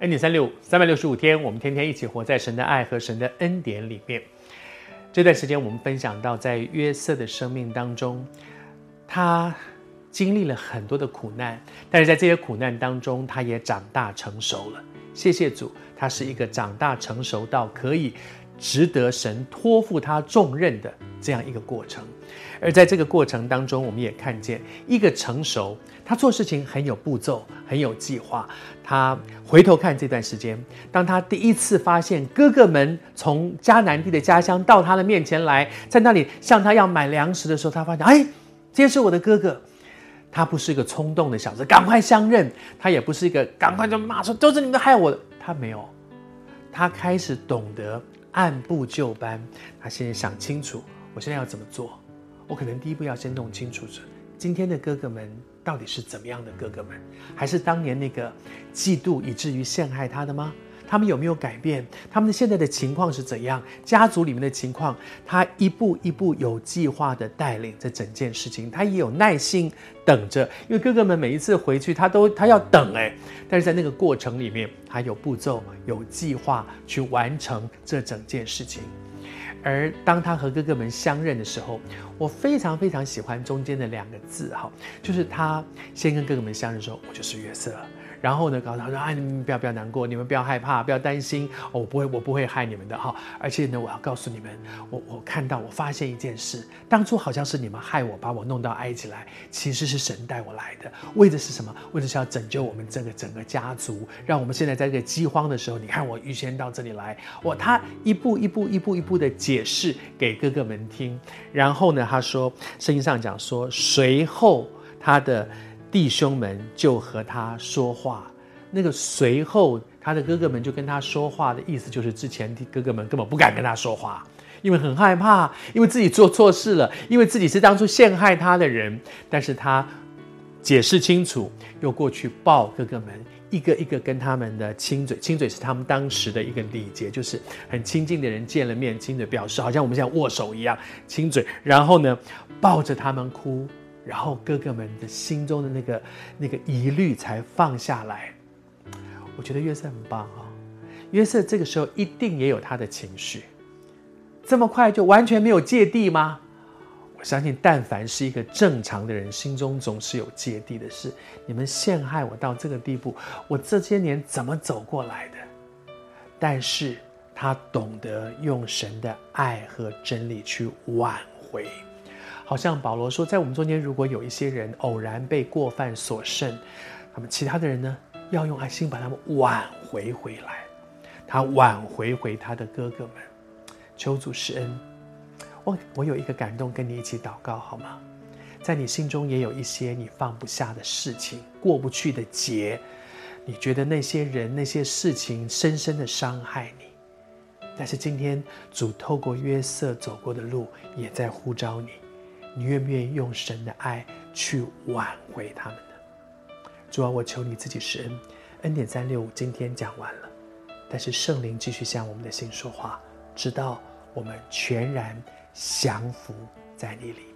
恩典三六五，三百六十五天，我们天天一起活在神的爱和神的恩典里面。这段时间，我们分享到，在约瑟的生命当中，他经历了很多的苦难，但是在这些苦难当中，他也长大成熟了。谢谢主，他是一个长大成熟到可以值得神托付他重任的这样一个过程。而在这个过程当中，我们也看见一个成熟，他做事情很有步骤，很有计划。他回头看这段时间，当他第一次发现哥哥们从迦南地的家乡到他的面前来，在那里向他要买粮食的时候，他发现，哎，这是我的哥哥。他不是一个冲动的小子，赶快相认；他也不是一个赶快就骂说都是你们害我的。他没有，他开始懂得按部就班。他现在想清楚，我现在要怎么做。我可能第一步要先弄清楚是今天的哥哥们到底是怎么样的哥哥们，还是当年那个嫉妒以至于陷害他的吗？他们有没有改变？他们的现在的情况是怎样？家族里面的情况，他一步一步有计划的带领这整件事情，他也有耐心等着，因为哥哥们每一次回去，他都他要等哎，但是在那个过程里面，他有步骤、有计划去完成这整件事情。而当他和哥哥们相认的时候，我非常非常喜欢中间的两个字哈，就是他先跟哥哥们相认说：“我就是约瑟。”然后呢，告诉他说：“哎，你们不要不要难过，你们不要害怕，不要担心，哦，我不会，我不会害你们的哈。而且呢，我要告诉你们，我我看到，我发现一件事，当初好像是你们害我，把我弄到埃及来，其实是神带我来的，为的是什么？为的是要拯救我们这个整个家族，让我们现在在这个饥荒的时候，你看我预先到这里来，我他一步一步一步一步的解释给哥哥们听。然后呢，他说，圣经上讲说，随后他的。”弟兄们就和他说话，那个随后他的哥哥们就跟他说话的意思，就是之前的哥哥们根本不敢跟他说话，因为很害怕，因为自己做错事了，因为自己是当初陷害他的人。但是他解释清楚，又过去抱哥哥们，一个一个跟他们的亲嘴，亲嘴是他们当时的一个礼节，就是很亲近的人见了面亲嘴，表示好像我们像握手一样亲嘴，然后呢抱着他们哭。然后哥哥们的心中的那个那个疑虑才放下来。我觉得约瑟很棒啊，约瑟这个时候一定也有他的情绪。这么快就完全没有芥蒂吗？我相信，但凡是一个正常的人，心中总是有芥蒂的事。你们陷害我到这个地步，我这些年怎么走过来的？但是他懂得用神的爱和真理去挽回。好像保罗说，在我们中间，如果有一些人偶然被过犯所胜，那么其他的人呢，要用爱心把他们挽回回来。他挽回回他的哥哥们，求主施恩。我我有一个感动，跟你一起祷告好吗？在你心中也有一些你放不下的事情，过不去的结，你觉得那些人那些事情深深的伤害你，但是今天主透过约瑟走过的路，也在呼召你。你愿不愿意用神的爱去挽回他们呢？主啊，我求你自己施恩。恩典三六五今天讲完了，但是圣灵继续向我们的心说话，直到我们全然降服在你里。